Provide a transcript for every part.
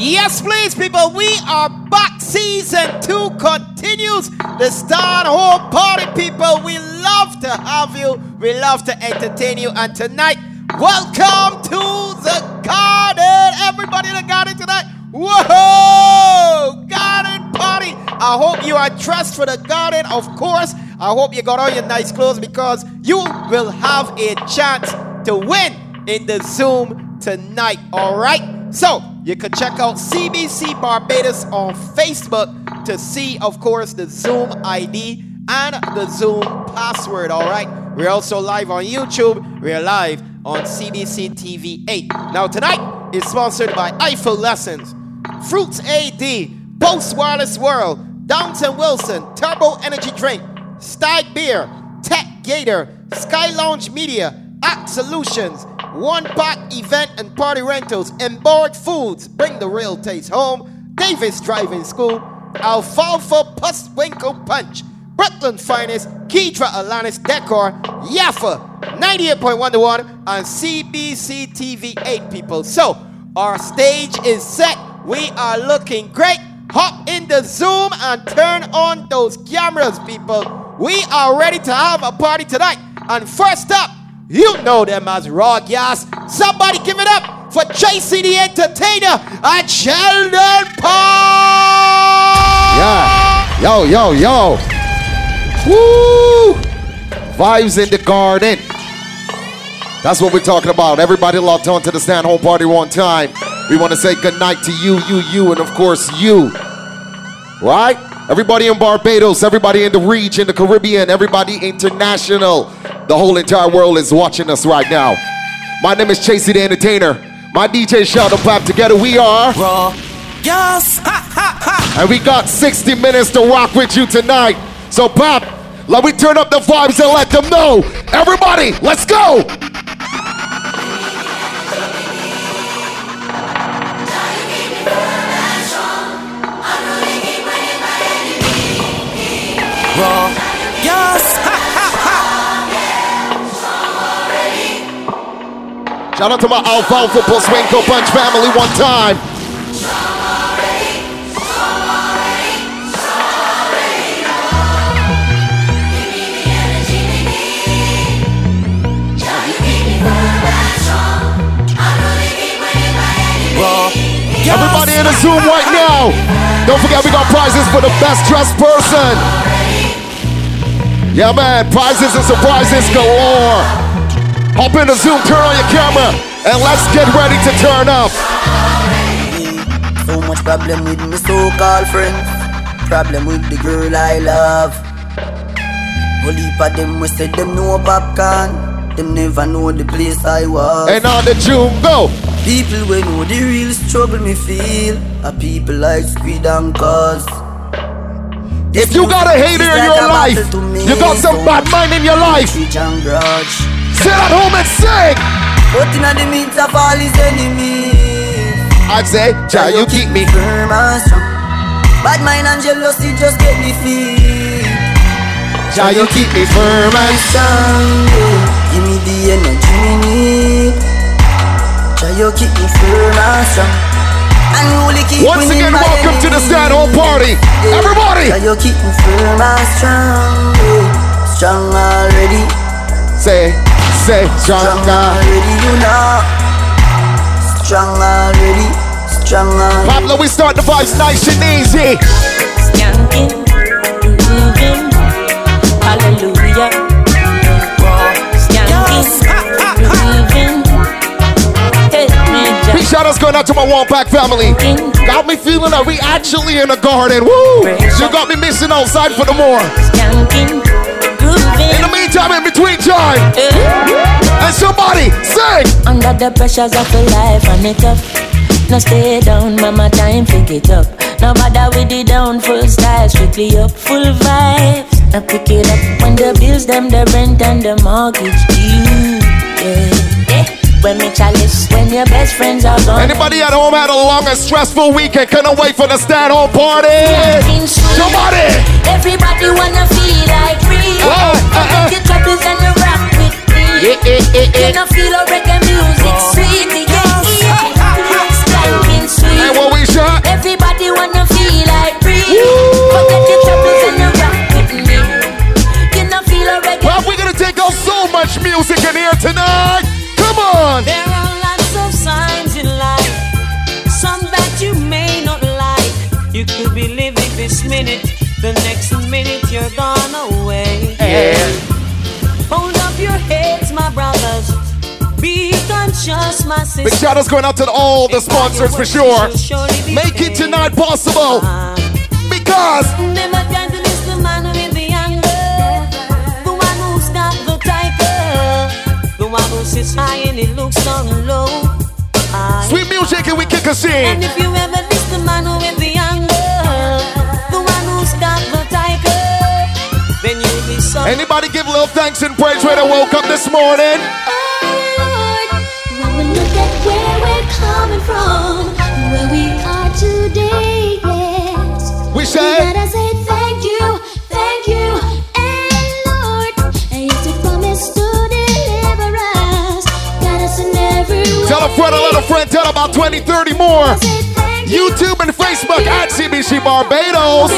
Yes, please, people. We are back. Season two continues. The Star Home Party, people. We love to have you. We love to entertain you. And tonight, welcome to the garden. Everybody in the garden tonight. Whoa! Garden party. I hope you are dressed for the garden, of course. I hope you got all your nice clothes because you will have a chance to win in the Zoom tonight. All right. So you can check out CBC Barbados on Facebook to see, of course, the Zoom ID and the Zoom password. All right. We're also live on YouTube. We're live on CBC TV 8. Now, tonight is sponsored by Eiffel Lessons, Fruits AD, Post Wireless World, Downton Wilson, Turbo Energy Drink, Stag Beer, Tech Gator, Sky Lounge Media, Act Solutions, One Pack Event and Party Rentals, Embark Foods, Bring the Real Taste Home, Davis Driving School, Alfalfa Puswinkle Punch, Brooklyn Finest, Kedra Alanis Decor, Yaffa, 98.1 to 1, and CBC TV 8 people. So, our stage is set. We are looking great. Hop in the Zoom and turn on those cameras, people. We are ready to have a party tonight. And first up, you know them as Raw Gas. Somebody give it up for Tracy the Entertainer at Sheldon Park. Yeah. Yo, yo, yo. Woo! Vibes in the garden. That's what we're talking about. Everybody locked on to the stand home party one time. We want to say good night to you, you, you, and of course you. Right? Everybody in Barbados, everybody in the region, the Caribbean, everybody international. The whole entire world is watching us right now. My name is Chasey the Entertainer. My DJ Sheldon Pap. Together we are. Raw. Yes. Ha, ha, ha. And we got 60 minutes to rock with you tonight. So, Pop, let me turn up the vibes and let them know. Everybody, let's go. Raw. Shout out to my Alfalfa Puswinkle Punch family one time. Everybody in the Zoom right now. Don't forget we got prizes for the best dressed person. Yeah, man, prizes and surprises galore. Hop in the Zoom, turn on your camera, and let's get ready to turn up. So much problem with my so-called friends. Problem with the girl I love. Heap of them we say them know popcorn. Them never know the place I was. And on the Zoom, go. People we know the real struggle me feel. Are people like Squid and Cuz. If you got a hater in your life, you got some bad mind in your life, Teach and grudge. Sit at home and sing. But in the midst of all his enemies. I'd say, Jah, you keep me. firm and strong. Bad mind and jealousy just get me feet. Jah, you keep me firm and strong. Yeah. Give me the energy me need. Try you keep me firm and strong. And you keep Once again, welcome to the. Stand Home Party. Yeah. Everybody. You keep me firm and strong. Yeah. Strong already. Say, say, Strong stronger. already, you know. Strong already. Strong already. Pablo, we start the vibes nice and easy. skanking, grooving, hallelujah. Raw, skanking, Big shout outs going out to my one pack family. Got me feeling that we actually in the garden. Woo! You got me missing outside for the more. In the meantime, in between time, Eh, and somebody sing. Under the pressures of the life and it up. Now stay down, mama, time pick it up. Now bother with the down, full style, strictly up, full vibes. Now pick it up when the bills, them, the rent and the mortgage due. Yeah. Eh, When me chalice, when your best friends are gone. Anybody at home had a long and stressful weekend? Couldn't wait for the stand home party. Somebody. Everybody wanna feel like Whoa, your troubles and you rock with me. You know, feel a reggae music sweet. Yeah, yeah. Skanking sweet. Everybody wanna feel like free. Forget your troubles and you rock with me. You know, feel a reggae. Well, we're gonna take off so much music in here tonight. Come on. There are lots of signs in life. Some that you may not like. You could be living this minute the next minute you're gone away. Hold up your heads, my brothers. Be conscious, my sisters. Big shout outs going out to all the sponsors for sure. Make it tonight possible. Because Never can the man with the anger. The one who's got the tiger. The one who sits high and he looks down low. Sweet music and we kick a And if you ever miss the man with Anybody give little thanks and praise when I woke up this morning? When we look at where we're coming from, where we are today, yes. We say, say thank you, thank you, and Lord. And yes, you promised to deliver us. Got us in every way. tell a friend, a little friend, tell about 20, 30 more. Say thank you. YouTube and Facebook at CBC Barbados.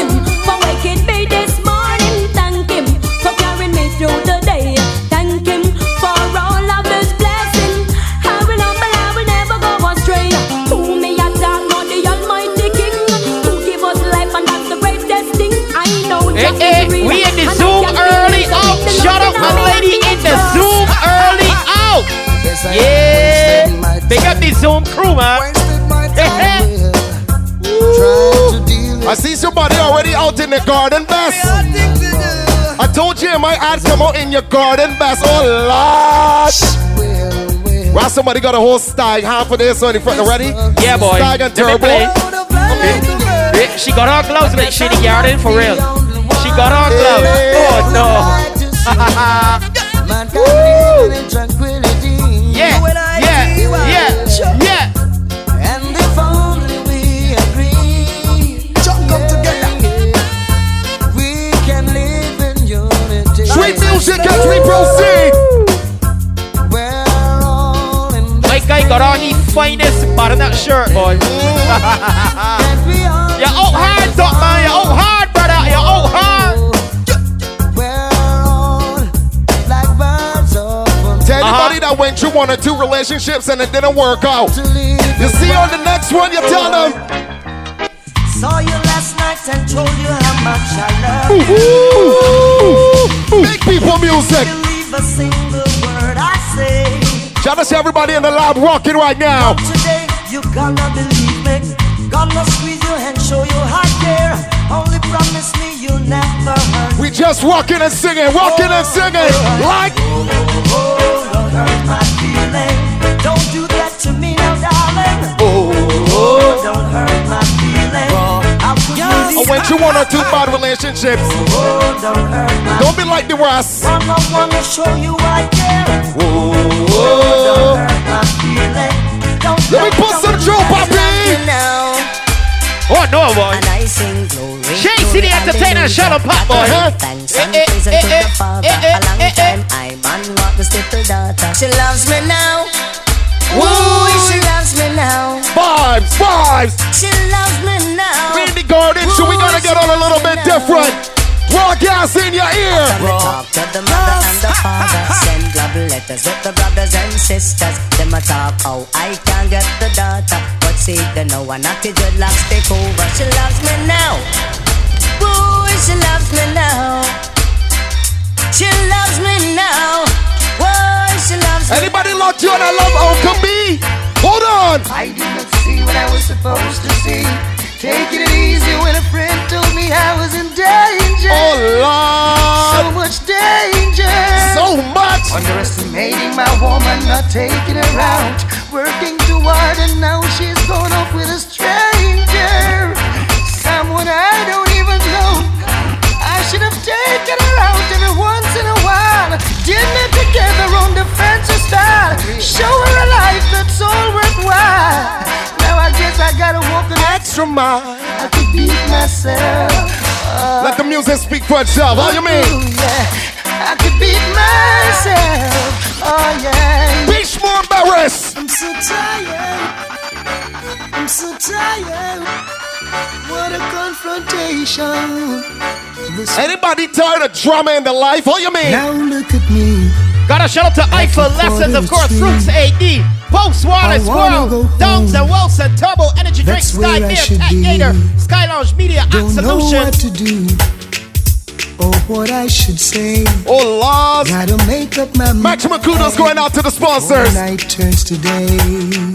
Through the day. Thank him for all of his blessings. I will humble, I will never go astray. Who me a talk about the Almighty King who give us life and that's the greatest thing I know. Hey, just eh, hey, real. we in the And Zoom early out. the Shut up, my lady in the. Zoom early out. Yeah. Big up the Zoom crew, man. I see somebody already out in the garden best. I my ad come out in your garden best. Oh Lord. Well, somebody got a whole stag, half of this on the front. Ready? Yeah, boy. Stag and turbo. play. She got her gloves like she the garden for real. She got her gloves. Oh no. music as we proceed. We're all in My guy got on the finest butternut shirt, boy. and we all You're out hard, dog, man. You're out hard, brother. You're out hard. we're all like birds of a To anybody uh-huh. that went through one or two relationships and it didn't work out. to live. You see on the next one, you tell them. Saw you last and told you how much I love you. Big people music. Believe a single word I say. Shout out to everybody in the lab rocking right now. Today you gonna believe me. Gonna squeeze your hand, show you how I care. Only promise me you'll never hurt. We just rocking and singing, rocking and singing. Oh, oh, like Oh, don't hurt my feeling. Don't do that to me now, darling. Oh, don't hurt I leave? went through one or two bad relationships. Oh, don't hurt my Don't be like the rest. Wanna, wanna show you I care. Oh, Don't hurt my. Don't Let me put some do Joe that now. Oh no, boy. And I sing glory. The entertainer, shut up, pop boy. Uh-huh. Thanks Eh, and eh, praise eh, unto eh, the Father. eh, eh, A long eh, eh. time I man walk the little daughter. She loves me now. Woo, she loves me now. Vibes, vibes. She loves me now. We in the garden, so we gotta get on a little bit different. Broadcast in your ear. And talk to the mother and the father. Send love letters with the brothers and sisters. Them a talk how I can't get the daughter. But see, they know I not the dreadlocks take over. She loves me now. Boy, she loves me now. She loves me now. Anybody locked you on I love Uncle B? Hold on. I did not see what I was supposed to see. Taking it easy when a friend told me I was in danger. Oh Lord. So much danger. so much. Underestimating my woman, not taking her out. Working too hard, and now she's Show her a life that's all worthwhile. Now I guess I gotta walk an Extra mile. I could beat myself. Let the music speak for itself. How you mean? Yeah. I could beat myself. Oh yeah. Beach more Barris. I'm so tired. I'm so tired. What a confrontation. This Anybody tired of drama in the life? How you mean? now look at me. Gotta shout out to Eiffel Lessons, of course. Fruits AD. Post Wallace I wanna go World, Donks and Wilson, Turbo Energy Drink, Sky Beer, Tech. Gator, Sky Lounge Media, Don't Absolution. what to do or what I should say. Oh, Lord. Gotta make up my mind. Maximum kudos going out to the sponsors. Night turns to day.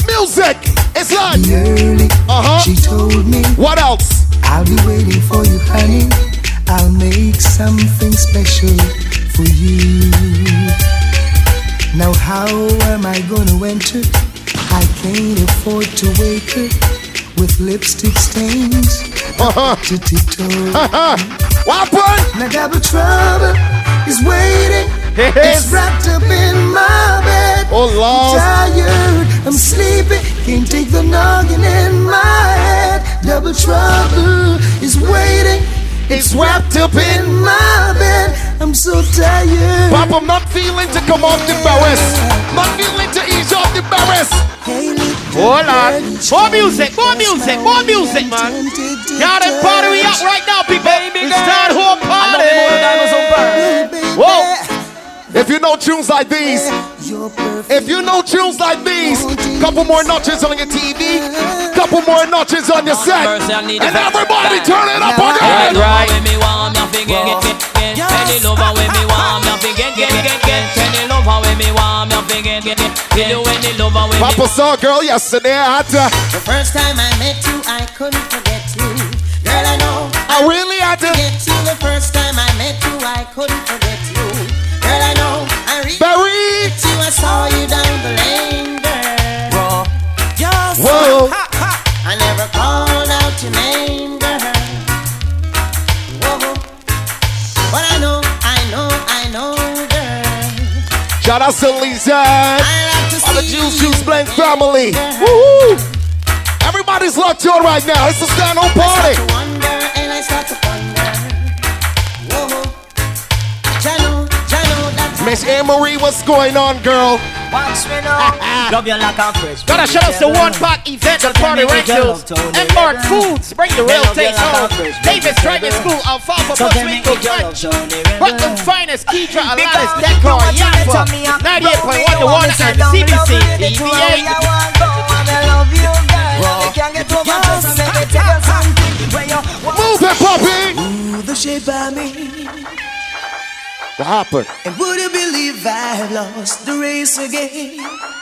Music. It's on. Early, Uh-huh. she told me What else? I'll be waiting for you, honey. I'll make something special for you. Now, how am I gonna enter? I can't afford to wake her with lipstick stains Uh-huh. to tiptoe. Uh-huh. Now, double trouble is waiting. Yes. It's wrapped up in my bed. Oh, Lord. I'm Tired, I'm sleepy. Can't take the noggin in my head. Double trouble is waiting. It's wrapped up. In my bed, I'm so tired. Pop, I'm not feeling to come off the barrels. Not feeling to ease off the barrels. Hold on. More music, more music, more music, man. tempted Y'all that party we out right now, people. Baby It's girl. start whole party. Whoa. If you know tunes like these, if you know tunes like these, couple more notches on your TV, couple more notches on your set, Mercy, I need and everybody turn it up Now I- again. Right. When me me get Any lover when me want me fi get get get get Any lover when me want me fi get get get Tell you any lover when me Papa saw a girl yesterday. I had to, The first time I met you, I couldn't forget you. Girl, I know I really had to. get you. The first time I met you, I couldn't forget you. Girl, I know I reached Barry. you. I saw you down the lane, girl. Whoa. I never called out your name, girl. Shout out to Lisa. I like to All the Juice Juice Blend family. Woo! Everybody's locked on right now. It's a stand home I party. Miss Anne Marie, what's going on, girl? Watch me now Love you like a fresh Gotta shout out to One Pack Event and Party Rentals. Embark Foods, bring the real taste home. Davis Driving School, Alfalfa Bus Rico Crunch. Brooklyn's finest, Keitra Alanis, Decor, Yaffa. 98.1 to 1 and CBC, TV 8. Move it, puppy. the shape of me. What happened? And would you believe I've lost the race again?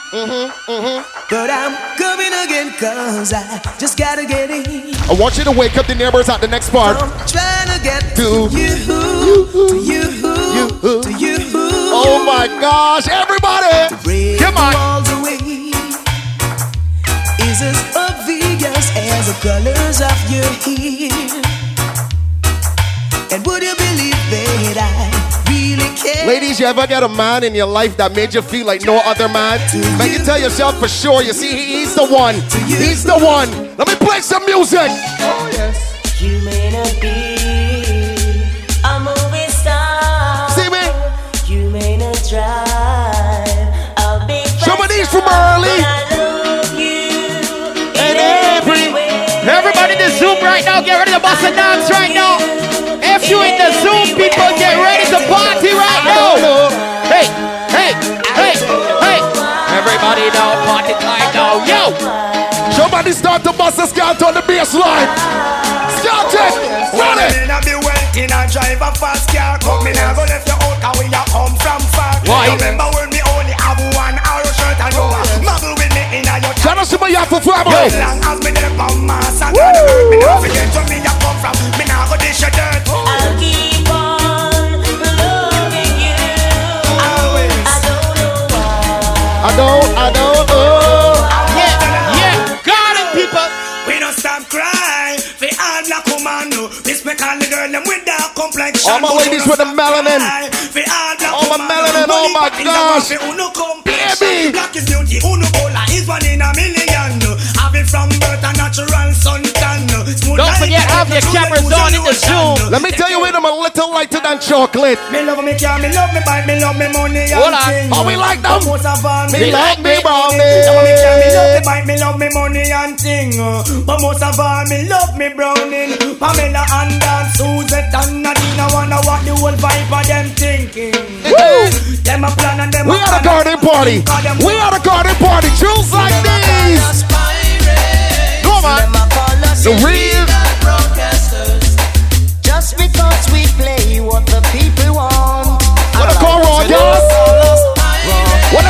Mm-hmm, mm-hmm. But I'm coming again cause I just gotta get in. I want you to wake up the neighbors at the next part. I'm trying to get To to you, to you, to you. Oh my gosh, everybody! Come on. the walls away is as obvious as the colors of your hair. And would you Ladies, you ever get a man in your life that made you feel like no other man? Man, you tell yourself for sure. You see, he's the one. He's the one. Let me play some music. Oh, you may not be a movie star. See me? You may not drive a big Some of these from early. but I love you And every- Everybody in the Zoom right now, get ready to bust a dance right now. If you in the Zoom, people, get ready now, party time now, yo. Somebody start to bust a scout on the bass line. Start it. Run it. Me nah be working and drive a fast car But me nah go left you out cause we a come from far Why? Remember when me only have one arrow shirt and you a muggle with me in a your Shout out to my Yaffa family. As long as me there from mass and God hurt me nah forget where me a come from Me nah go dish your dirt I'll keep complexion All my ladies with oh the don't melanin. all my melanin, oh my gosh. man, fi uno complexion. Baby. Black is beauty uno cola is one in a million Have it from birth a natural suntan Smooth Don't forget, have your cameras on in the. Zoom. Let me tell you, a little lighter than chocolate. Me love me car, me love me bike, me love me money. Hold on, how we like them? Me like me brownie. Me love me car, me love me bike, me love me money and ting. But most of all, me love me browning. Pamela and Dan, Suzette and Nadine. I wonder what the whole vibe of them thinking. Them a plan and them we are the garden party. We are the garden party. Tunes like these. Come on. The real we play what the people want. Call raw,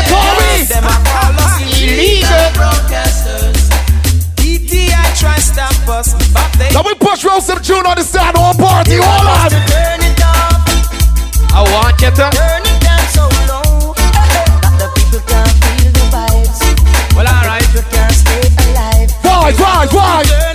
call me? Illegal. Try stop us, but they. Now we push tune on the party, all I want turn it down so low that the people can feel the vibes. Well, alright. Can stay alive. Why, why, why?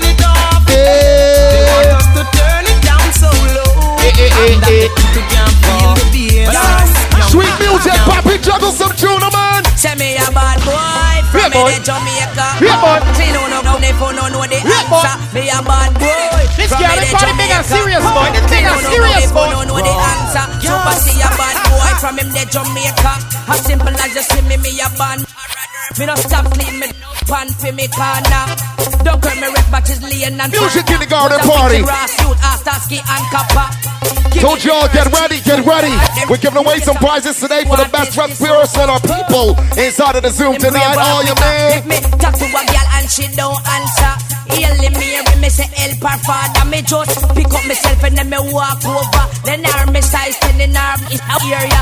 Some tune, man. Say me a bad boy from Yeah, boy. Jamaica. Yeah, boy. See no no no they for no know the Yeah, boy. answer. Me a bad boy. This girl, me this the party big and serious, boy. This big See and no no no serious, they boy. no know the answer. Super see a bad boy from him the Jamaica. As simple as you see me, me a band. Me no stop clean me pan for me corner. Don't call me red batches laying and Music in the garden party. wicked Ross youth, Astaski and Kappa. Give Told y'all, get ready, get ready. We're giving away some prizes today for the best rep person or people inside of the Zoom tonight. All your man. Talk to a girl and she don't answer. Hailing me every me say help her father. Me just pick up myself and then me walk over. Then her me size ten in her is area.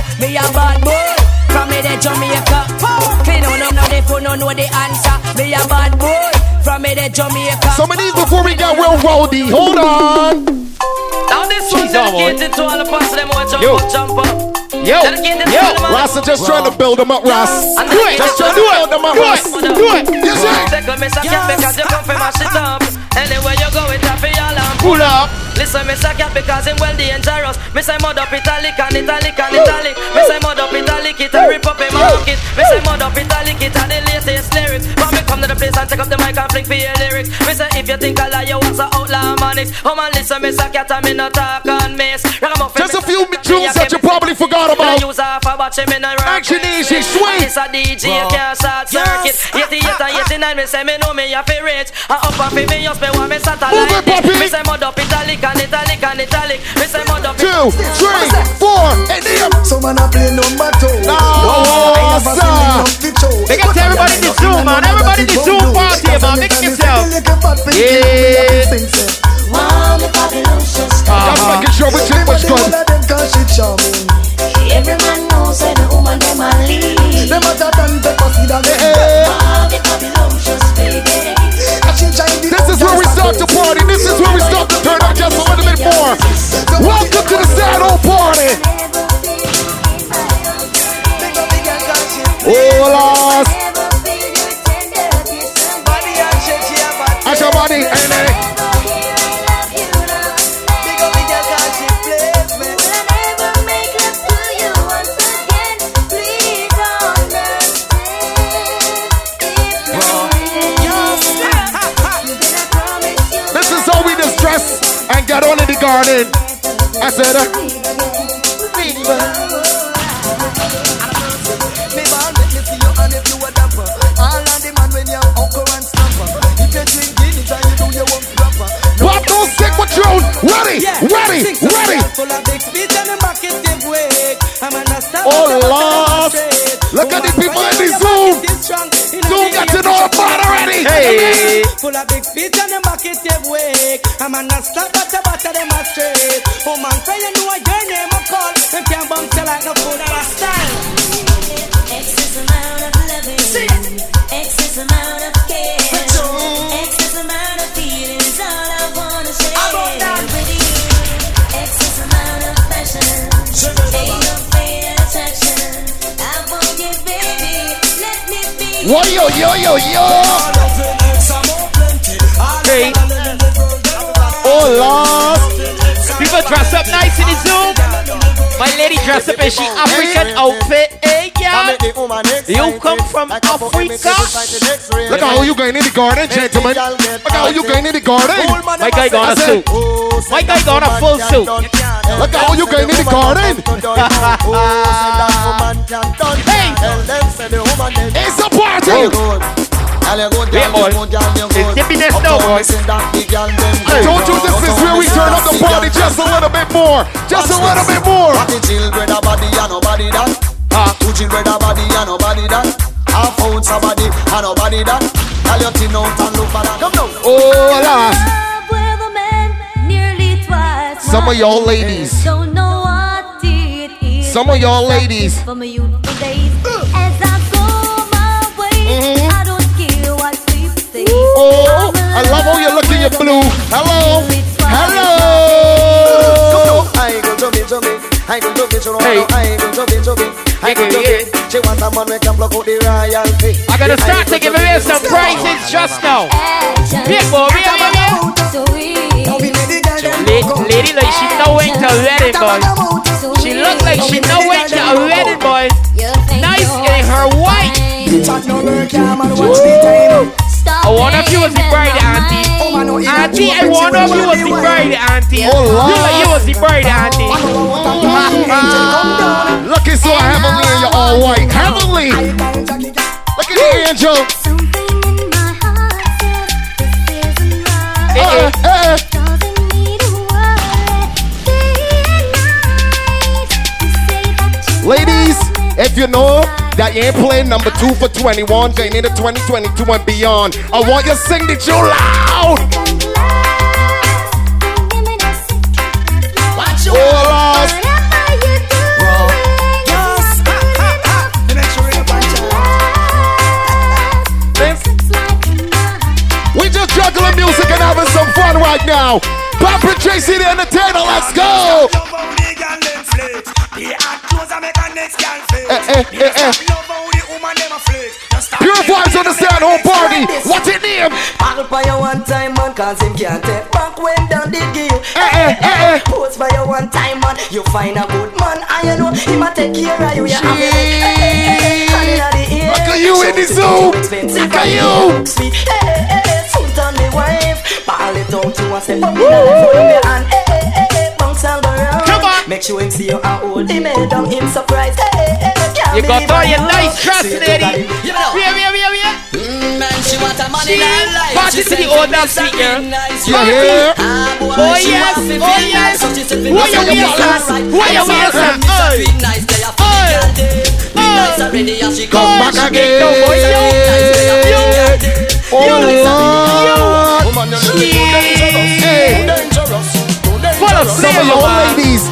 Me the Jamaica. Some of these before we get real roady. Hold on. Now this one's She's on, dedicated to all the parts of them who jump Yo. up, jump up. Yo, yo. all the man. Rasta just trying to build them up, Ras. And Do it, Just trying to build them up, do it, do it. You see? Tickle me suck it because you come from mash it up. Anywhere you go, it's happy all Pull up. Listen, me suck it because him well dangerous. Me say mud up italic and italic and italic. Me say mud up italic, it a rip up in market. Me say mud up italic, it a the latest lyrics. But come to the place and take up the mic and fling for your lyrics. Me say if you think I lie, you want some outlaw manics. Oh man, listen, me suck it and me no talk on miss. Ragamuffin, Just a few suck tunes that you probably forgot me about. use half a batch, me no rock. Action easy, sweet. It's a DJ, you can't start circuit. 88 and ah, ah, ah. 89, me say me know me a fi rich. And up and fi me, just me want me satellite. Move it, papi. Me say mud up italic and italic and italic. Me say mud up Two, three, four, and them. So man, I play number two. No, I never sir. seen me love the show. Big up to everybody in the Zoom, man. Everybody in the Zoom party, man. Mix yourself. Yeah. Just making sure we check what's good. Every man knows that the woman them a lead. Them a tatan and Mommy, mommy, love. This is where we start the party. This is where we start to turn up just a little bit more. Welcome to the Sad Old Party. Hola. Body, and eh. This is how we just dress and get on in the garden. I said, uh, I'm an stop. Oh, Lord. Look at the people in the Zoom. Zoom got to know about already. Hey. Full of big speech and the bucket give way. I'm an stop at the bottom them a straight. Oh man, say you know your name I call. Them can't bounce like no food or a style. Me be. Whoa, yo, yo, yo, yo. Hey. Hola. People dress up nice in the Zoom. My lady dress up in she African outfit. Hey, yeah. You come from Africa? Look at how you going in the garden, gentlemen. Look at how you going in the garden. My guy got a suit. My guy got a full suit. Look at how you going in the garden. It's a party. Yeah, boy. It's dippiness now, boy. I told you this is where we turn up the party just a little bit more. Just a little bit more. children a body and nobody that. Two children a body and nobody that. Half ounce a body and nobody that. Tell your tin out and look for that. Come down. Oh, Hola. Love with a man nearly twice Some of y'all ladies. Don't know what it is. Some of y'all ladies. From my youthful days. As I go my way, mm-hmm. I don't care what people say. Oh, I love how you're looking you blue. Hello. Hello. I go to me, to me. I go to me, to me. Hey. I go to me, to me. I go to me. She want a man we can block out the royalty. I'm gonna start to give away some prizes just now. Big boy, yeah, yeah, yeah. La- Lady like she know when to wedding boy. She look like she know when to a wedding boy. Nice in her white. I wonder if you was the bride, auntie. Auntie, I wonder if you was the bride, auntie. Oh, You like you was the bride, auntie. Looking so heavenly and you're all white. Heavenly. Look at the angel. Uh, uh. If you know that you ain't playing number two for 21, going into 2022 and beyond, I want you to sing it too loud. Oh, Lord. We just juggling music and having some fun right now. Papa Tracy the entertainer, let's go. Eh, eh, eh, eh. Pure vibes on the stand home party. What's your name? I'll buy you one time man cause him can't take back when down did give you Eh, eh, eh, eh. Post by you one time man You find a good man and you know Him a take care of you You have it hand inna the ear Look at you in the Show zoo. too expensive Look at and you. sweet Eh, eh, eh, Suit on me wife Ball it out you and step up inna the front of me and eh, eh, eh, Make sure him see you and hold him head down Him surprised Eh, eh, eh, can't You got all your nice trust, See you lady. got it. You know. Yeah, yeah, yeah, yeah. Mm, man, she want a man She in her life. party She to the said old dance Mr. sweet girl. Nice. You hear? Ah, boy, Oh, she yes, want to oh, yes. so she said, Who "Mr. you Feel want, nice." Who you I want, said, sir? "Mr. Oi. Feel nice, are feeling Oi. girl day. Feel nice already, and she Come come back back again. Don't go, yo. Yo. Oh, Lord. Woman, you look too dangerous. Hey. Too dangerous. Too Full of. Some of flavor, ladies,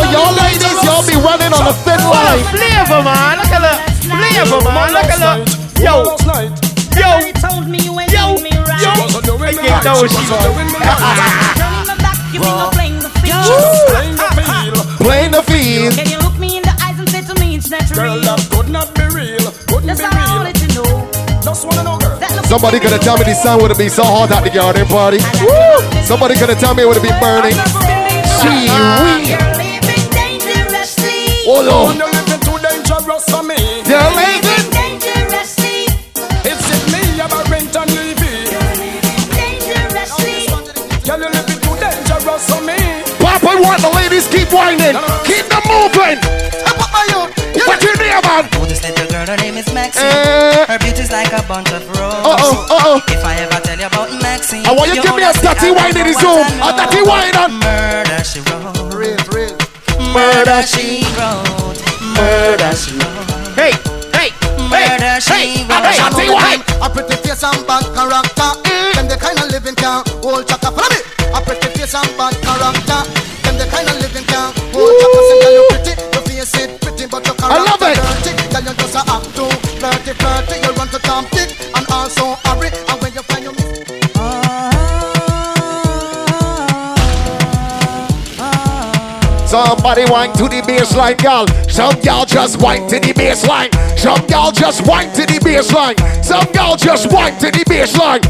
some y'all ladies, y'all be running on a thin Full of line. flavor, man. Look at the flavor, man. Look at the. Yo, Last night. yo, told ain't yo, doing me right. yo. wasn't doing I me can't right. know what She she wasn't doing me right. Turning my back, you think I'm playing the field. Playing the field. Playing the field. Can you look me in the eyes and say to me it's natural? Girl, that could not be real. Couldn't That's be all I real. wanted to know. Just wanna know, girl. That look Somebody could have told me the sun would have been so hot at the garden party. Woo! Somebody could have told me it would have been burning. Gee wee. You're living dangerously. Oh When no. you're living too dangerous for me. They're leaving. Dangerously. It's in me, I'm a rent and leave it. Dangerously. Girl, you're living too dangerous for me. Papa want the ladies keep whining. Keep them moving. What's your name, man? Oh, this little girl, her name is Maxine. Eh. Her beauty's like a bunch of roses. Uh-oh, uh-oh. If I ever tell you about Maxine, I want you to give me a dirty wine in the Zoom. what I A dirty wine on. Murder she wrote. Real, real. Murder she wrote. Murder she wrote. Hey, hey, Murder hey, she hey, wrote. hey, Dirty wine. A pretty face and bad character. Mm. Them the kind of living can hold chaka. Follow me. A pretty face and bad character. Somebody whine to the baseline, y'all. Some y'all just whine to the baseline. Some y'all just whine to the baseline. Some y'all just whine to the baseline.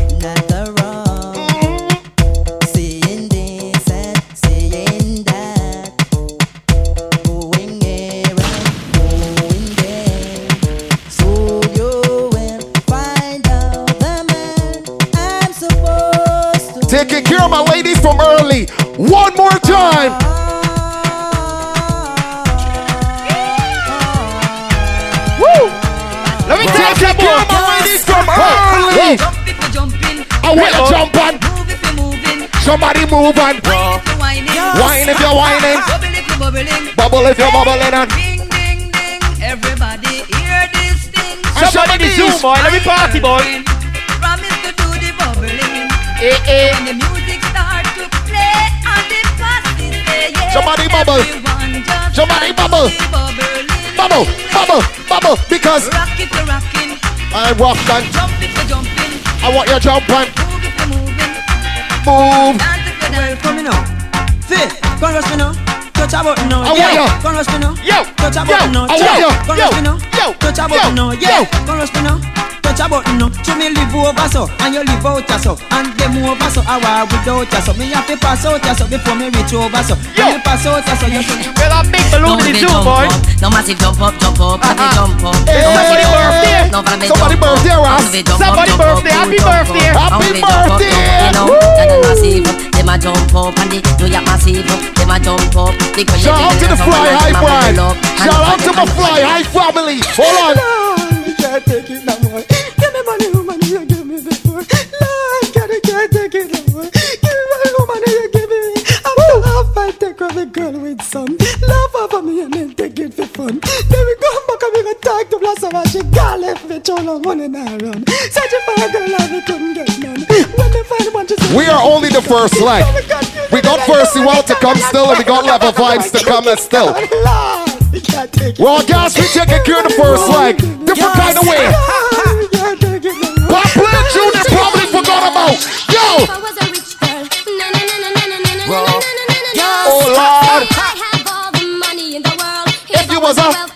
Let me tell you Taking care of something. my ladies from early. Jump if you jumping, I want you jump on. move if you moving, Somebody move on. whine if you whining, Whine if you're whining. bubble if you bubbling. Bubble if you're bubbling on. Ding ding ding, everybody hear this thing. And Somebody somebody Zoom, boy. Let me party, boy. Promise to do the bubbling. Eh, eh. When the music start to play and the passes say yeah. Somebody bubble. Somebody bubble. To be bubbling. Bubble, bubble, bubble. Because Rock if you're rocking, I rock on. jump if you're jumping, I want you jump on. move if you're moving. move. Welcome me now. Fit, come rush me now. Touch a button now. I want Yeah, ya. come rush me now. Yo, Touch a button now. I want Yeah, ya. come rush me now. yo, Touch a button now. Yo. come rush me now. Touch a button now. To me live over so, and you live out ya so, and them over so. I war without ya so. Me have to pass out ya so before me reach over so. Yo. When me pass out ya so, you should. Well, I'm big balloon in the zoo, boy. No massive jump up, jump up, and Uh-uh. jump up. Hey, No massive jump birthday. up, no for me Somebody jump up. birthday, Ross. And we jump up, Somebody jump up, birthday. Happy jump up. birthday. And Happy we jump up, jump up, birthday. You know, and massive, them a jump up, and the New York massive, them a jump up. The girl Shout out to the Fly High and brand. bubble up. And Shout out to and- my Fly High family. Hold on. Lord, can't take it no more. Give me money, oh, woman, you give me before. Lord, can't, can't take it no more. Give me money, oh, woman, you give me. I'm so half I take off a girl with some. Love over me and then take it for fun. Then we come back and we go talk to Blossom and she got left me too long running. Searching for a girl and we couldn't get none. When we find one, said, We are only the first leg. We got first want to come still, and we got level vibes to come and still. Lord, well, guys, we take a cure the first leg, different kind of way. What plan Judas probably forgot about? Yo. Well, oh Lord. If you was a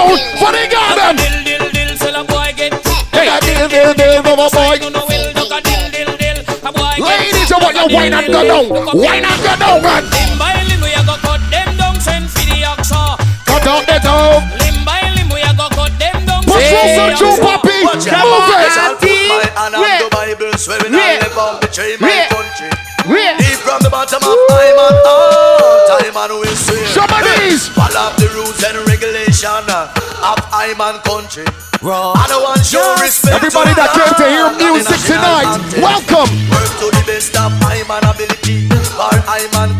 out for the garden. Dill, dill, dill, sell a boy get. Boy. Ladies, you want your wine and go down. Wine and go down, man. Cut them down, for the oxa. Cut out the cut them down. Move it. I'm the Bible I'll country. From the bottom of my. Somebody's. Follow the rules and regulations regulation of I'm and country. I don't want show respect. Everybody that came to hear music tonight, welcome. Work to the best of ability for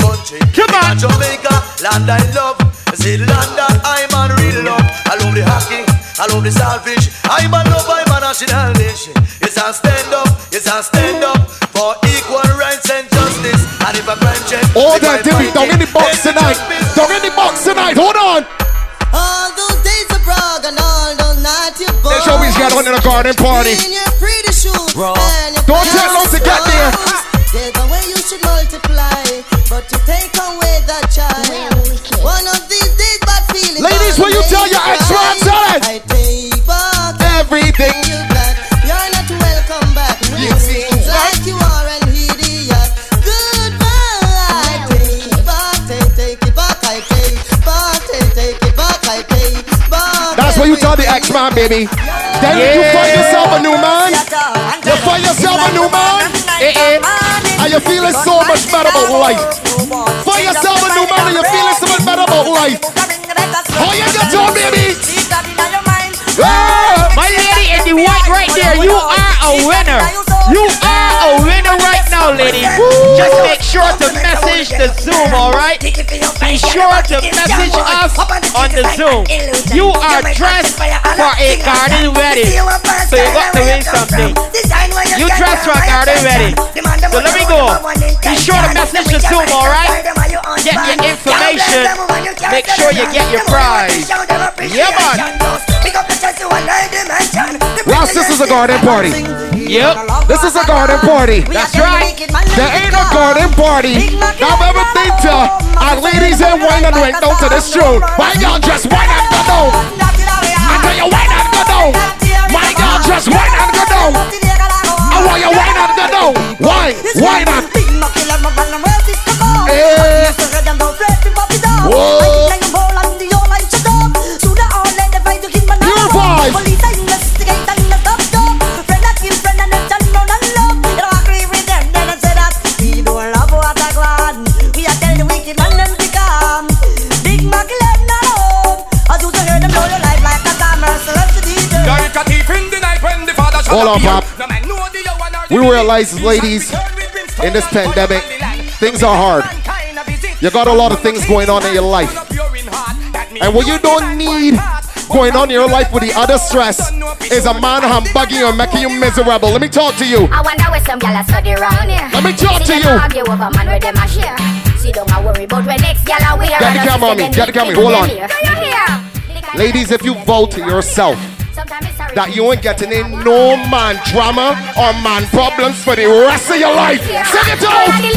country. Come on. Jamaica, land I love. Say the land that I'm and real love. I love the hockey, I love the salvage. I'm love, I'm a national nation. It's a stand up, it's a stand up for equal rights and justice. And if a crime check, All that Timmy, don't it, in the box tonight. justice. Don't in the box tonight. Hold on. They always get in a garden party. In your pretty shoes and your Don't tell no to get there. There's a way you should multiply, but to take away that child. One of these days, bad feelings. Ladies, gonna will you tell back. That's you tell the ex-man, baby. Then you find yourself a new man. You find yourself a new man. Eh, eh. And you're feeling so much better about life. Find yourself a new man and you're feeling so much better about life. How you get on, baby? Ah! My lady in the white right there, you are a winner. You are lady. Just make sure to message the Zoom, alright? Be sure to message us on the Zoom. You are dressed for a garden wedding. So you got to win something. You dressed for a garden wedding. So let me go. Be sure to message the Zoom, alright? Get your information. Make sure you get your prize. Yeah, man. Ross, this is a garden party. Yep. This is a garden party. That's right. There ain't no garden party. Now I've ever been to our ladies and wine and went down to this tune. Why y'all just wine and go down? I tell you wine and go down. My girl just wine and go down. I want you wine and go down. Wine, wine and. Hold on, Pop. We realize, ladies, in this pandemic, things are hard. You got a lot of things going on in your life. And what you don't need going on in your life with the other stress is a man humbugging you and making you miserable. Let me talk to you. I wonder where some gyal a study round here. Let me talk See to them you. Argue over man where them a share. See don't worry about when next gyal a wear. Get the and camera on me. them Get the camera. people Hold on. them here. Do you hear? Ladies, if you vote yourself that you ain't getting in no man drama or man problems for the rest of your life, sing it out. the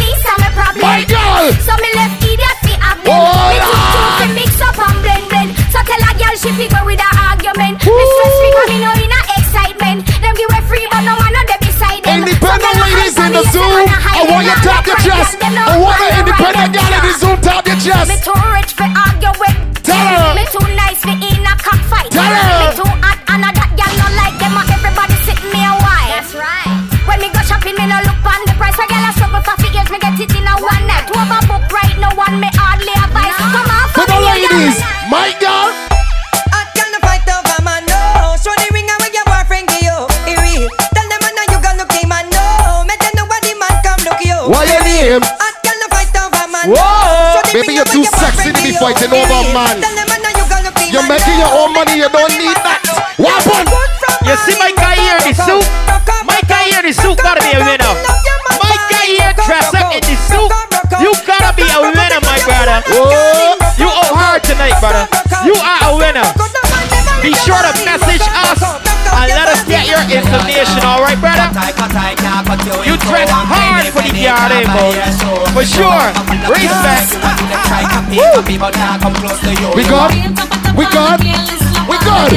my girl. So me left idiot fi them. Oh, Me too Lord. cute mix up and blend blend. So tell a girl she fi go with her argument. Me stress free me know in a excitement. Them give free but no man on them beside them. Independent ladies in the Zoom, I want you tap your chest. I want an independent girl in the Zoom, tap your chest. Me too rich fi argue with. Tell her. Me too nice fi in a cockfight. Tell her. For sure. Respect. We good? We good? We good?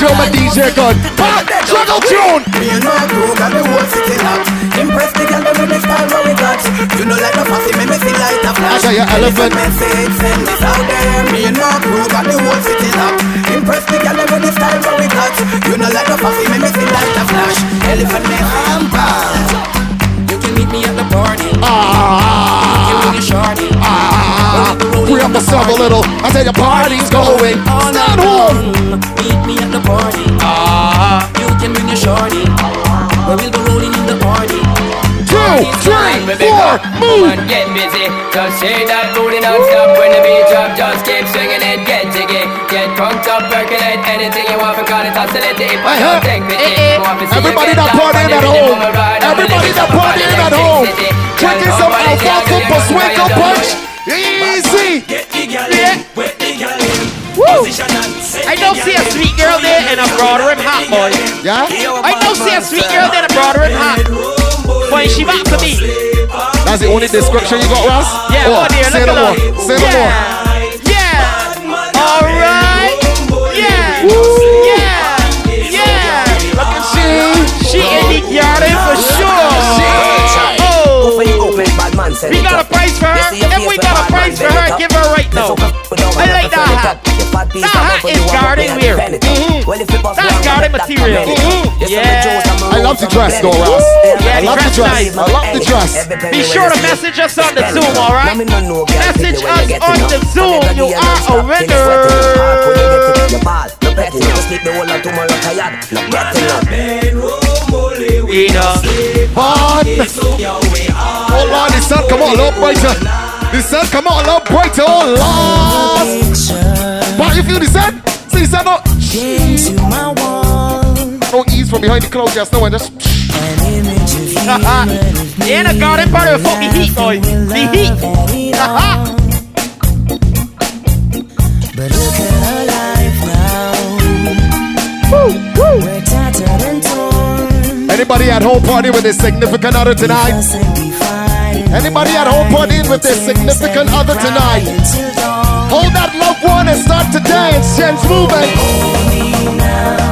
Sure my DJ good. Pop, juggle tune. Me and my crew got the whole city locked. Impress the girl with the style what we got. You know like a fussy, make me feel like a flash. I got your elephant. Message, send this out there. Me and my crew got the whole city locked. Impress the girl with the style what we got. You know like a fussy, make me feel like a flash. Elephant man, I'm. You can meet me at the party. Ah, you can bring your shorty. Ah, free up myself a little. I said the party's going. on Stand home. Meet me at the party. Ah. You can bring your shorty. Where we'll go rolling in the party. Two, three, four, move. Get busy, just shake that booty non-stop When the beat drop, just keep swinging it Get jiggy, get drunk up, percolate Anything you want, for call it oscillate If I don't take pity, Eh, eh. see Everybody that partying on at home. of a ride on the Everybody that partying at home. Drinking come some on, it's alfalfa young, plus young, wake young, up young. punch. Easy. Woo! I don't see a sweet girl there in a broad rim hat, boy. Yeah? I don't see a sweet girl there in a broad rim hat. Boy, she back for me. That's the only description you got, Ross? Yeah, oh, oh dear, say look no at more. Say no more. Yeah. Yeah. All right. Yeah. Yeah. Yeah. Look at she. She in the garden for sure. Oh. We got a price for her. If we got a price for her, give her right now. I like that hat. That hat is garden wear. Mhm. That's garden material. Mhm. Yeah. I love the dress, though, Ross. Yeah, I love the dress dress. I love the dress. Be sure to message us on the Zoom, alright? Message us on the Zoom. You are a winner. On. Hold on, the sun come on a little brighter. The sun come on a little brighter. Oh, Lord. But you feel the sun? See the sun not? Don't ease from behind the clouds just now and just. In a garden party with the heat, boy. The heat. Haha. But look at Anybody at home party with a significant other tonight? Anybody at home partying with a significant other tonight? Hold that loved one and start to dance. Jen's moving.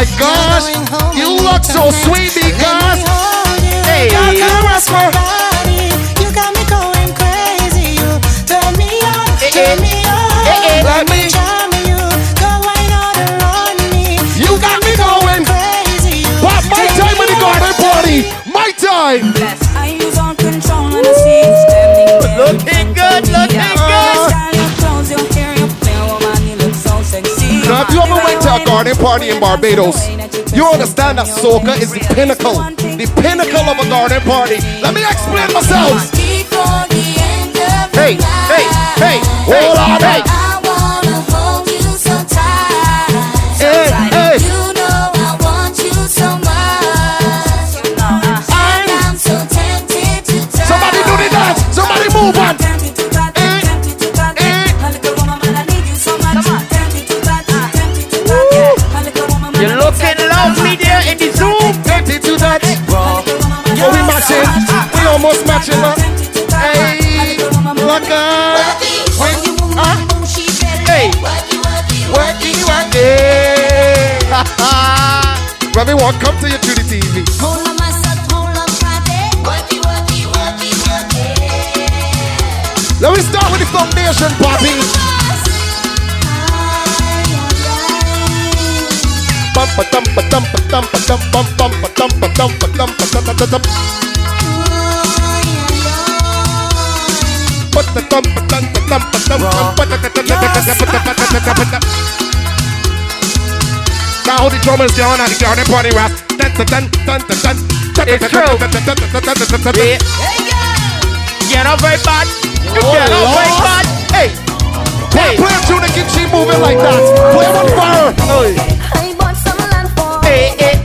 My gosh. You look so sweet, garden party in Barbados, you understand that soca is the pinnacle, the pinnacle of a garden party. Let me explain myself. Hey, hey, hey, hold on, hey. Hey, dump bum bum ba dump ba dump ba dump ba dump ba dump Put the dump ba dump ba dump ba dump ba dump ba dump ba dump ba dump Now the drummers down and the girl they party rock Dun dun dun dun dun dun It's true Yeah Get up very bad get up very bad Hey Hey Play a tune and keep she moving like that Play on fire Hey I bought some land for Hey hey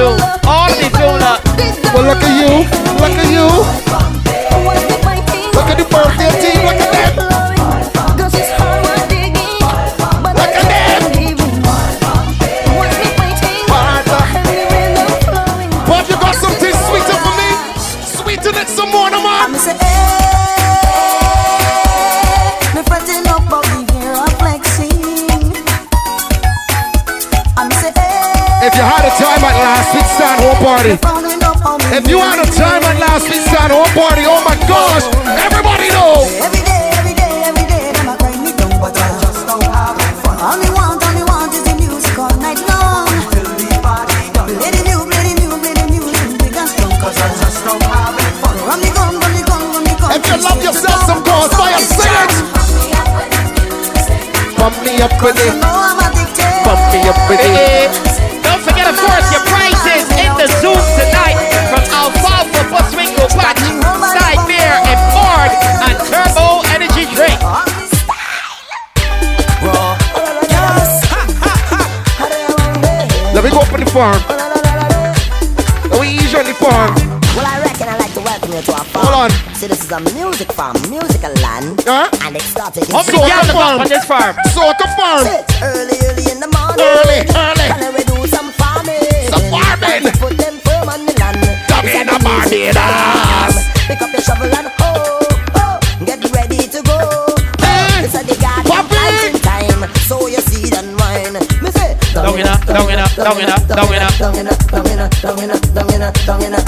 too. Army too. Well, look at you. Look at you. Love yourself some cause, fire, sing it. Pump me up with it. Pump me up with it. Don't forget, of course, your prizes in the Zoom tonight from Alfalfa, Buswinkel, Patch, Side Beer, and Ford, and Turbo Energy Drink. Let me go up on the farm. Let me ease on the farm. See, this is a music farm, musical land. Huh? And it started in How many girls live up on this farm? Soca farm. It's early, early in the morning. Early, early. And we do some farming. Some farming. Put them firm on the land. Come It's in the Barbados. Down in a, down in a, down in a, down in a, down in a, down in a, down in a,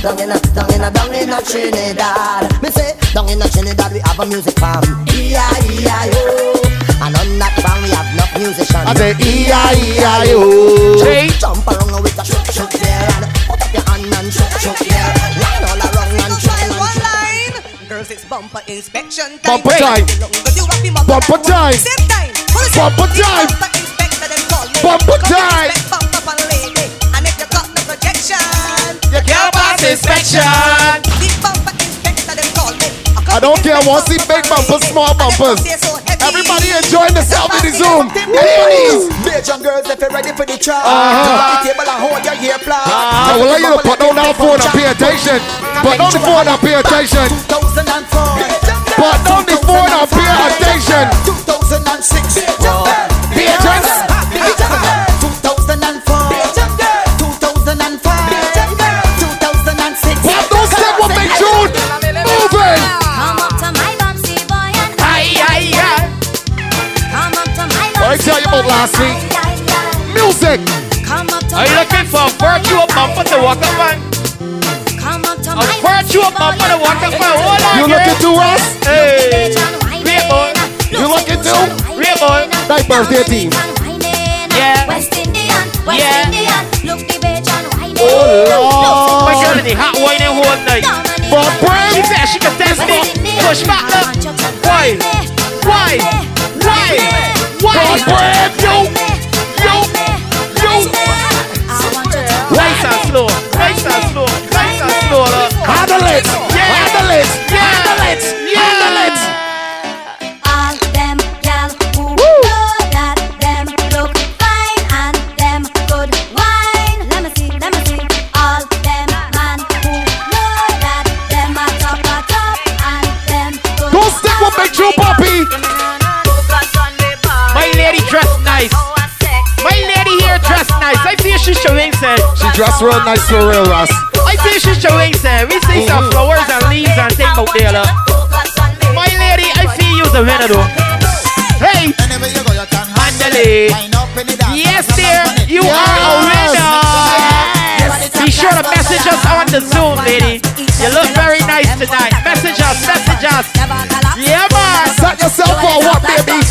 down in a, down in a Trinidad. Me say, down in a Trinidad we have a music farm. E-I-E-I-O. And on that farm we have enough musicians. I say E-I-E-I-O. Say, jump around with a shook shook there and put up your hand and shook shook there. Line all around and shook and shook. Girls, it's bumper inspection time. Bumper time. You have him up Bumper time. Bumper inspection. I don't care what's the big bumpers, small bumpers. Everybody enjoying themselves in the Zoom. Ladies, girls, if you're ready for the trial, uh-huh. the table and hold your. I would like you to put down that phone and pay attention. Put down the phone and pay attention. Put down the phone and pay attention. 2006. last. Music. Are you looking for a virtual of bumper to walk up on? A virtue of bumper to walk up on? Hold on, You looking to us? Hey. Real boy. You looking to? Real boy. Thy birthday team. Yeah. West Indian. West yeah. Indian. Look the bitch on whining. Oh, Lord. My girl in the hot whining whole night. For She said she can test me. Push back up. Why? Why? Why? God bless you. Yo, Nice and slow, nice and slow, nice and slow. Handle it, handle it. Dress real nice for real, Ross. I see she's showing, sir. Eh? We see mm-hmm. some flowers and leaves and things out there, look. My lady, I see you's a winner, though. Hey! Mandalay. Yes, dear, you yes. are a winner. Yes. Be sure to message us on the Zoom, lady. You look very nice tonight. Message us, message us. Yeah, man. Set yourself for what, baby?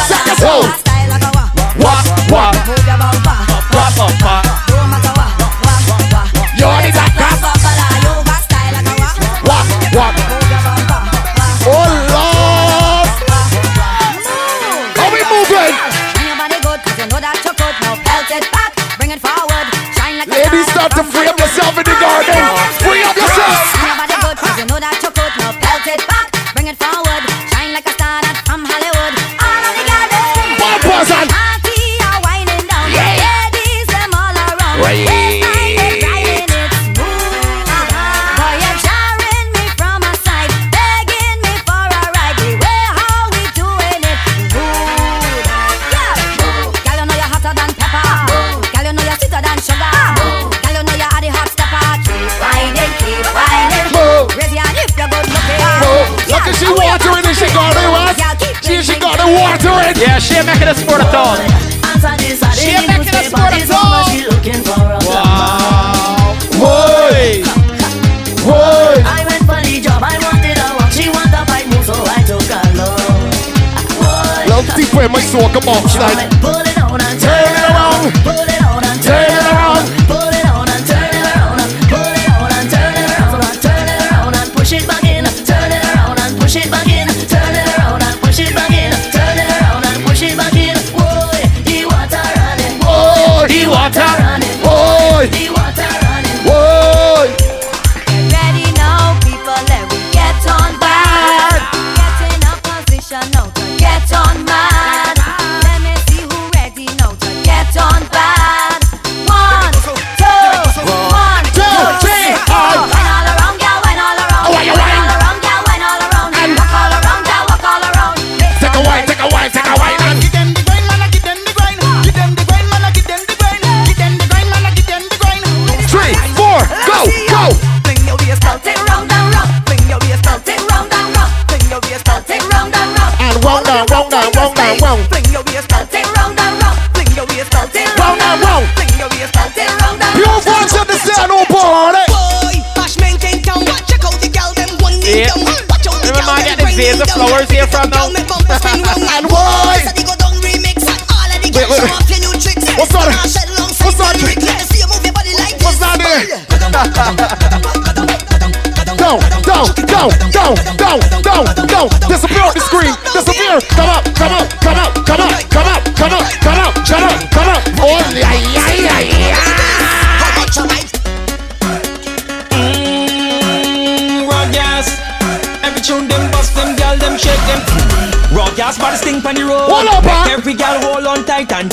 Raw gas body stink on the road. Hold up, Make huh? every girl hold on tight and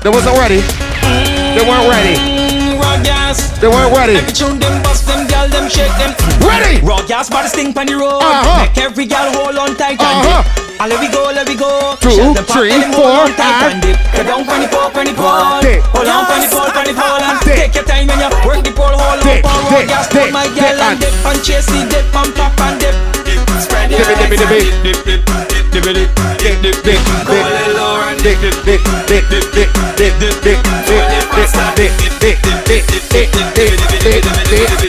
They wasn't ready. They weren't ready. Raw gas. They weren't ready. Every tune them bust them, girl them shake them. Ready. Raw gas body stink on the road. Uh-huh. Make every girl hold on tight and Uh-huh. dip. And let we go, let we go. Two, Shut the pop, three, let them four, hold on tight and- and dip. Go down on the pole, on the pole. Dip. Hold on on the pole, on the pole and Dip. take your time when you work the pole. Hold Dip, up on raw dip, gas, dip, hold my dip, girl and and- dip and chase the dip and pop and dip. Spread your Dip it, dip it, legs dip it. And dip, dip, dip, dip, dip, dip, dip, dip, dip, dip, dip, dip,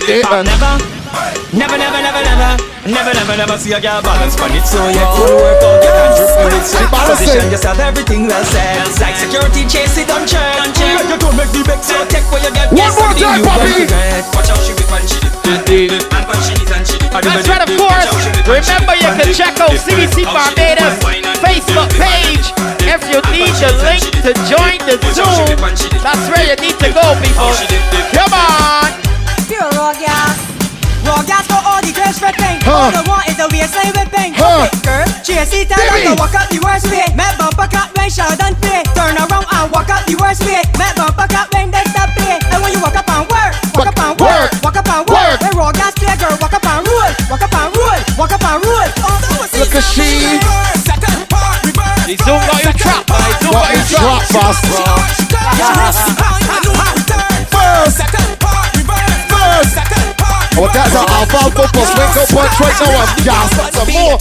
dip, Never, never, never, never, never, never, never, see a girl balance on it. So you could work out, you can drip on it. So position yourself, everything well said. Like security, chase it on check. You don't make the vex, so take what you get. One more time, Bobby. Watch out, she dip, dip, and did and she. That's right, of course. Remember, you can check out CBC Barbados Facebook page if you need the link to join the Zoom. That's where you need to go, people. Come on. Pure raw gas. Raw gas for all the girls ripping. All the want is the waistline whipping. Huh. Hey, girl, it tell her to walk up the worst way. Met bumper cut when shout and play. Turn around and walk up the worst way. to see. All got him trapped, but he's all got him bro. First, first. Oh, that's. Wake up, some more.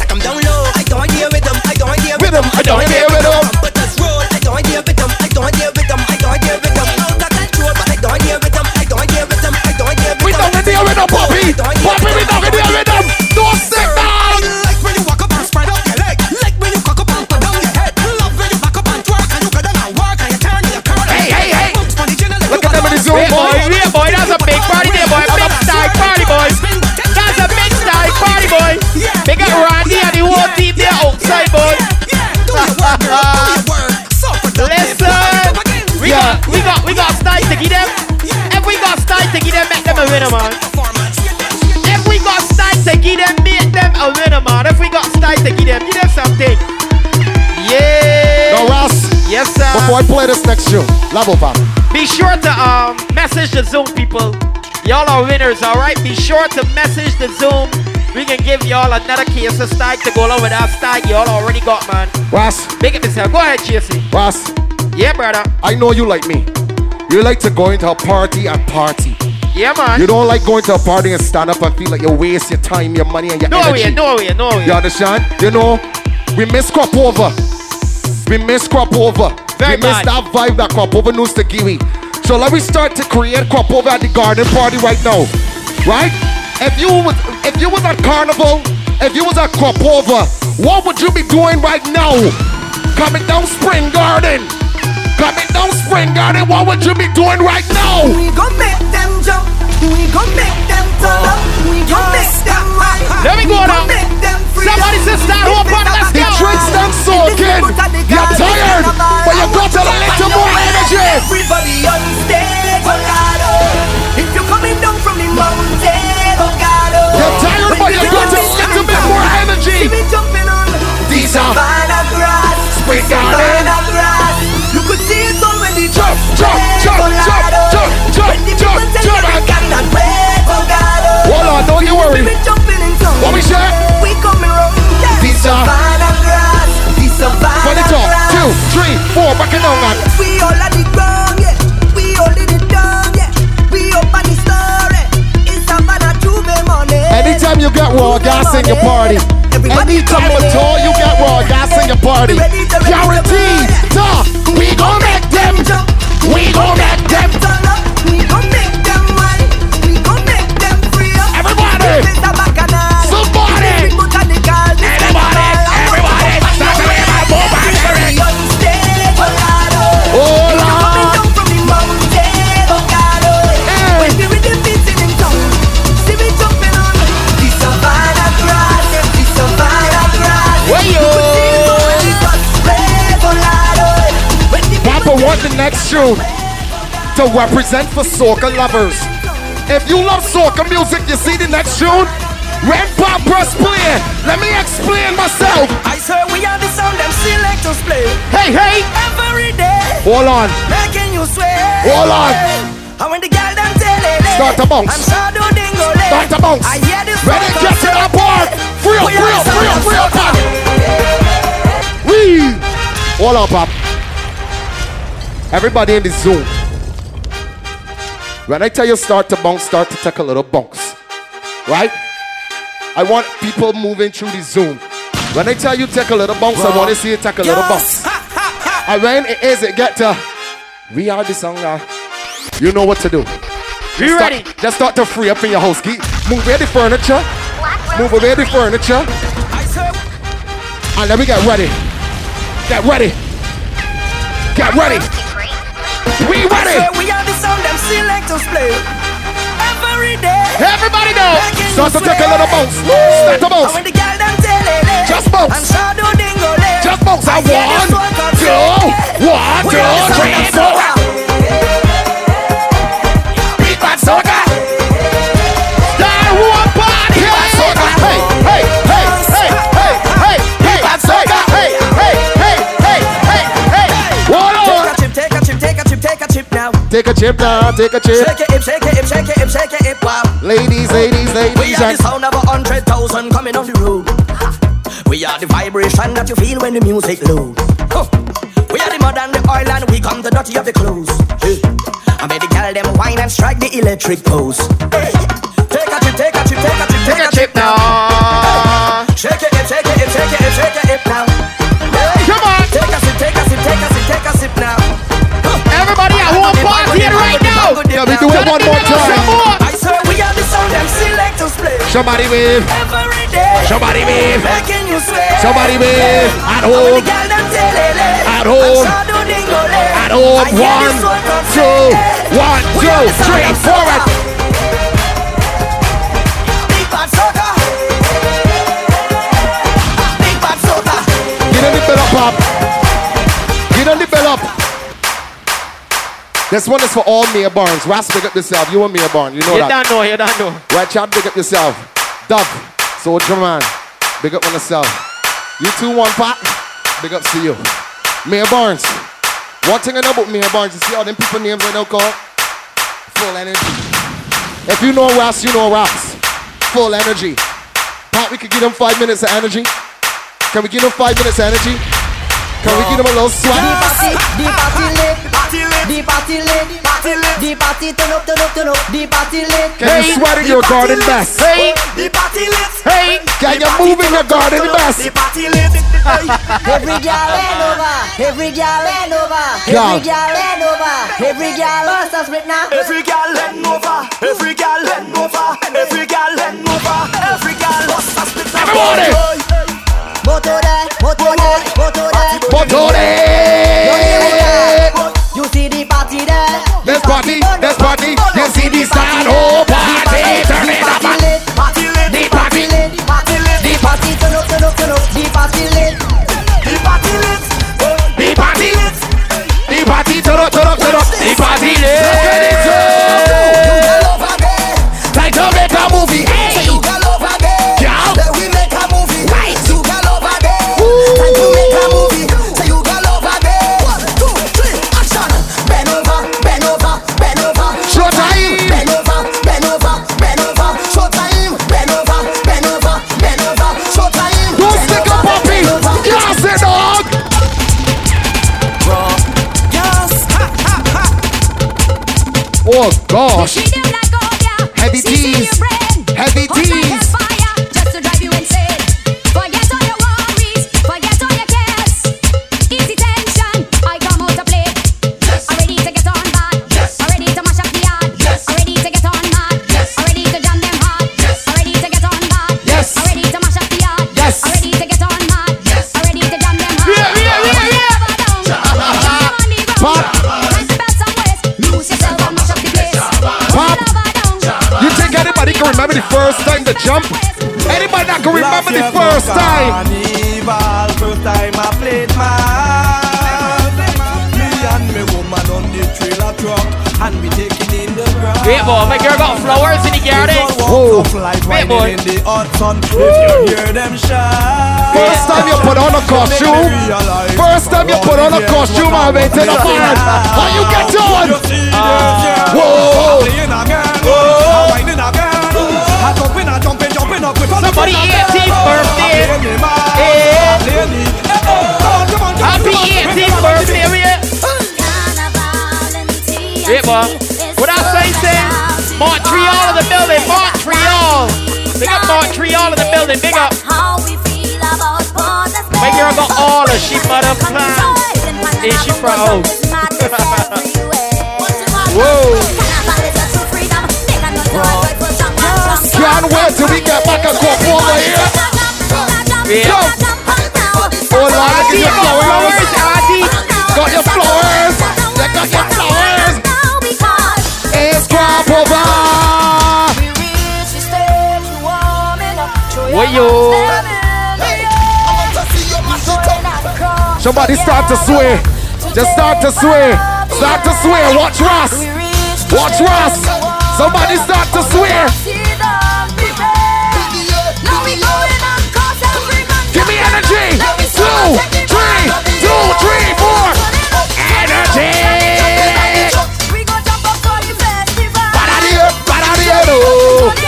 I don't hear with them. I don't hear with them. I don't hear. Yes, sir. Before I play this next tune, level fam. Be sure to um message the Zoom people. Y'all are winners, alright? Be sure to message the Zoom. We can give y'all another case of stag to go along with that stag y'all already got, man. Ross. Big it yourself. Go ahead, JC. Ross. Yeah, brother. I know you like me. You like to go into a party and party. Yeah, man. You don't like going to a party and stand up and feel like you waste your time, your money, and your No energy. way, no way, no way. You understand? You know, we miss crop over. We miss crop over. Very we miss bad. that vibe that crop over news to give me. So let me start to create crop over at the garden party right now. Right? If you was if you was at carnival, if you was at crop over, what would you be doing right now? Coming down Spring Garden. Coming down Spring Garden, what would you be doing right now? We gon' make them jump. We gon' make them turn up. We gon' make them high. Let me go now. gon' make them free. Somebody say start hope on, let's Drinks them soaking. You're tired, but you got a little more energy. Everybody on stage, Bogado. If you're coming down from the mountain, Bogado. You're tired, but you got a little bit more energy. See me jumping on These are savannah grass. Garden. Savannah grass. You could see it already. Jump, jump, jump, jump, jump, jump, jump, jump. they cannot wait, Bogado. Hold on, don't you worry. We be jumping in town. What we say? Three, four, back man. We all at the ground, yeah. We all in down, yeah. We up on the story. It's Savannah Juve money. Anytime you get raw gas in your party, anytime at all you get raw gas in your party, guaranteed, duh, we gon' make them jump. We gon' make them turn up. We gon' make them wine. We gon' make them free up. Everybody. Next tune to represent for soca lovers. If you love soca music, you see the next tune. Red Pop press play, let me explain myself. I swear we are the sound them selectors play. Hey, hey. Every day. Hold on. Making you swear. Hold on. And when the girl them tell it. Start to bounce. And shadow dingo Start to bounce. I hear this. Ready, get to that say, part. Free up, free up, free up, free up. Wee. Hold on, Pop. Everybody in the zone. When I tell you start to bounce, start to take a little bounce. Right? I want people moving through the zone. When I tell you take a little bounce, I want to see you take a little bounce. And when it is, it get to we are the song now. You know what to do. You Just ready? Start, just start to free up in your house. Get, move away the furniture. Move away the furniture. And let me get ready. Get ready. Get ready. We I ready. swear we are the sound them selectors play. Every day. Everybody know. Making Start to take a little bounce. Start to bounce. The girl them tell. Eh, Just bounce. And shadow dingo eh, Just bounce. I this one, two, one, two, three, four. Take a chip now. Take a chip. Shake it, hip, shake it, hip, shake it, hip, shake it, hip, wow. Ladies, ladies, ladies. We are the sound of a hundred thousand coming on the road. We are the vibration that you feel when the music loads. Huh. We are the mud and the oil and we come the dirty of the clothes. Hey. I made the girl them wine and strike the electric pose. Hey. Take a chip, take a chip, take a chip, take a chip now. Hey. Shake it, hip, shake it, hip, shake it, hip, shake it, hip now. Do it one more time. I swear we are the sound them selectors play. Somebody wave. Every day. Somebody wave. Making you swear. Somebody wave. At And when home. the girl them tell it, eh. At home. shadow dingo lay. At home. I hear One, this one come two, say, eh. one, we two, are the sound three, of Big bad soca. Big bad soca. Get on up, Pop. This one is for all Mia Barnes. Ras, big up yourself. You and Mia Barnes. You know You that. don't know, you don't know. Right, Chad, big up yourself. Dub, Soldier Man, big up on yourself. You two, one pot, big up to you. Mia Barnes. One thing I know about Mia Barnes, you see all them people names I know call? Full energy. If you know Ras, you know Ras. Full energy. Pat, we could give them five minutes of energy. Can we give them five minutes of energy? Can we give them a little The swag? party, the party lit, the party lit, the party turn up, turn up, turn up, the party lit. Can you sweat in your garden best? Hey, the party lit. Hey, can you move in your garden best? The party lit. Every girl bend over, every girl bend over, every girl bend over, every girl bust us right now. Every girl bend over, every girl bend over, every girl bend over, every girl bust a split now. Everybody! Motore, motore, motore, Potore Whoa. Wait, boy. in the hot sun. If you hear them shout. First time you put on a costume. First time you put on a costume, I went to the man. How you get on? Whoa. Montreal in the building. Big up. My girl got all of she mother. Is she proud? Whoa. Can't wait till we get back and go over here. Yeah. Oh, Lord, get your flowers. Got your flowers. They got your flowers. Yo? Somebody start to sway. Just start to sway. Start to sway. Watch Ross. Watch Ross. Somebody start to sway. Give me energy. Two, three, two, three, four. Energy. Ba-da-dee-oh, ba-da-dee-oh. Turn it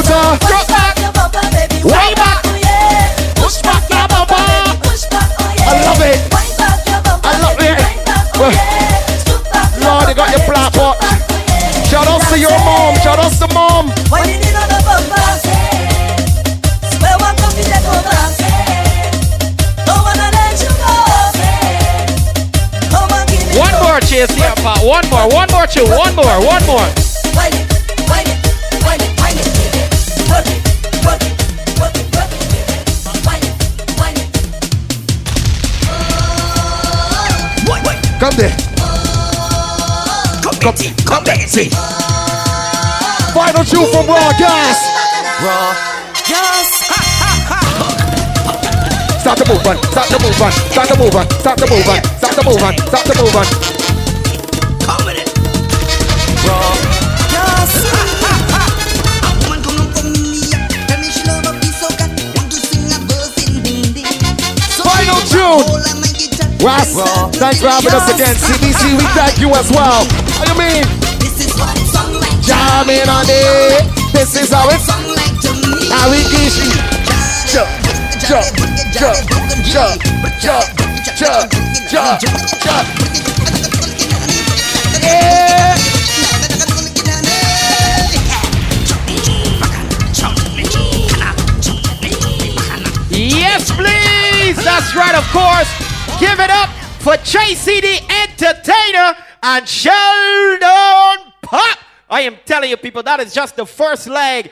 want come Final two from Raw Gas. Raw Gas. Start to move on. Start to move on. Start to move on. Start to move on. Start to move on. Start to move on. Raw Gas. Tune. Ross, thanks for having us again. CBC, we thank you as well. What do you mean? Jamming on it. This is how it's. How we get you. Jump, jump, jump, jump, jump, jump, jump, jump. Yeah. Yes, please. That's right, of course. Give it up for JC the Entertainer and Sheldon Pop. I am telling you, people, that is just the first leg